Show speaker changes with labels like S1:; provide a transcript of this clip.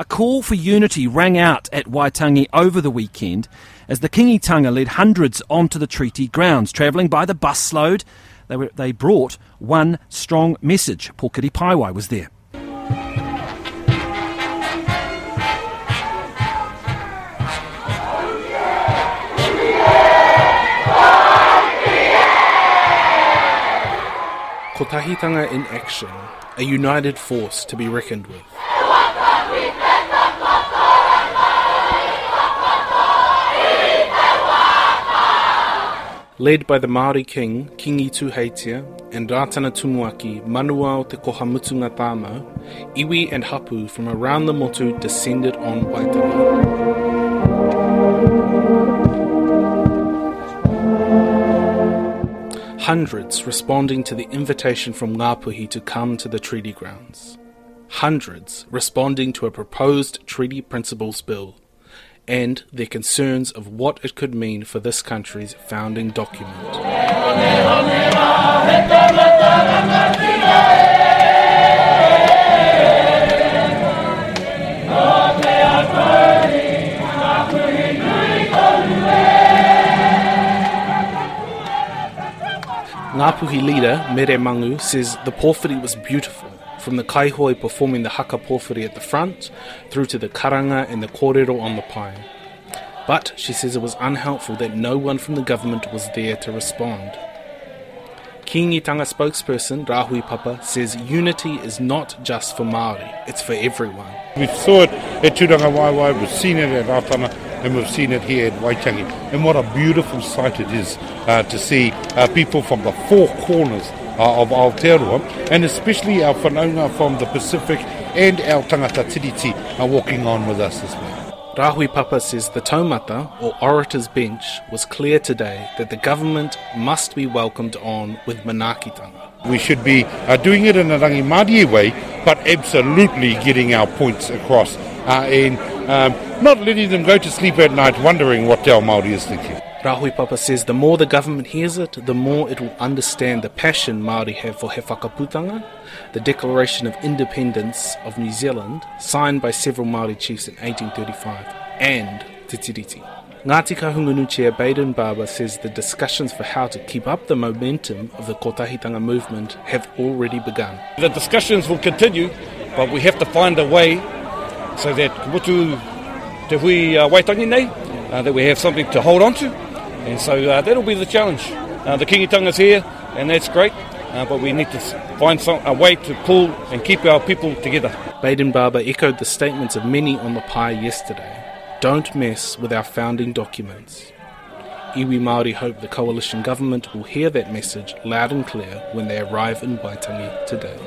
S1: A call for unity rang out at Waitangi over the weekend as the Kiingitanga led hundreds onto the treaty grounds, travelling by the busload. They, were, they brought one strong message. Pokere Paewai was there.
S2: Kotahitanga in action, a united force to be reckoned with. Led by the Māori king, Kingi Tuheitia, and Ratana Tumuaki, Manua o te Kohamutunga Tāmau, iwi and hapu from around the motu descended on Waitangi. Hundreds responding to the invitation from Ngāpuhi to come to the treaty grounds. Hundreds responding to a proposed treaty principles bill and their concerns of what it could mean for this country's founding document. Ngāpuhi leader Mere Mangu says the pōwhiri was beautiful, from the kaihoi performing the haka pōwhiri at the front, through to the karanga and the kōrero on the pae. But she says it was unhelpful that no one from the government was there to respond. Kiingitanga spokesperson Rahui Papa says unity is not just for Māori, it's for everyone.
S3: We saw it at Tūrangawaewae, we've seen it at Ratana, and we've seen it here at Waitangi. And what a beautiful sight it is uh, to see uh, people from the four corners uh, of Aotearoa, and especially our whanaunga from the Pacific and our tangata tiriti are walking on with us as well.
S2: Rahui Papa says the taumata, or orator's bench, was clear today that the government must be welcomed on with manakitanga.
S3: We should be uh, doing it in a rangi Māori way, but absolutely getting our points across uh, and um, not letting them go to sleep at night wondering what our Māori is thinking.
S2: Rahui Papa says the more the government hears it, the more it will understand the passion Māori have for he whakaputanga, the Declaration of Independence of New Zealand, signed by several Māori chiefs in 1835, and Te Tiriti. Ngāti Kahungunu Chair Baden Barber says the discussions for how to keep up the momentum of the Kotahitanga movement have already begun.
S4: The discussions will continue, but we have to find a way so that mutu te hui uh, waitangi nei, uh, that we have something to hold on to. And so uh, that'll be the challenge. Uh, the Kiingitanga's here, and that's great, uh, but we need to find some, a way to pull and keep our people together.
S2: Baden Barber echoed the statements of many on the pae yesterday. Don't mess with our founding documents. Iwi Māori hope the coalition government will hear that message loud and clear when they arrive in Waitangi today.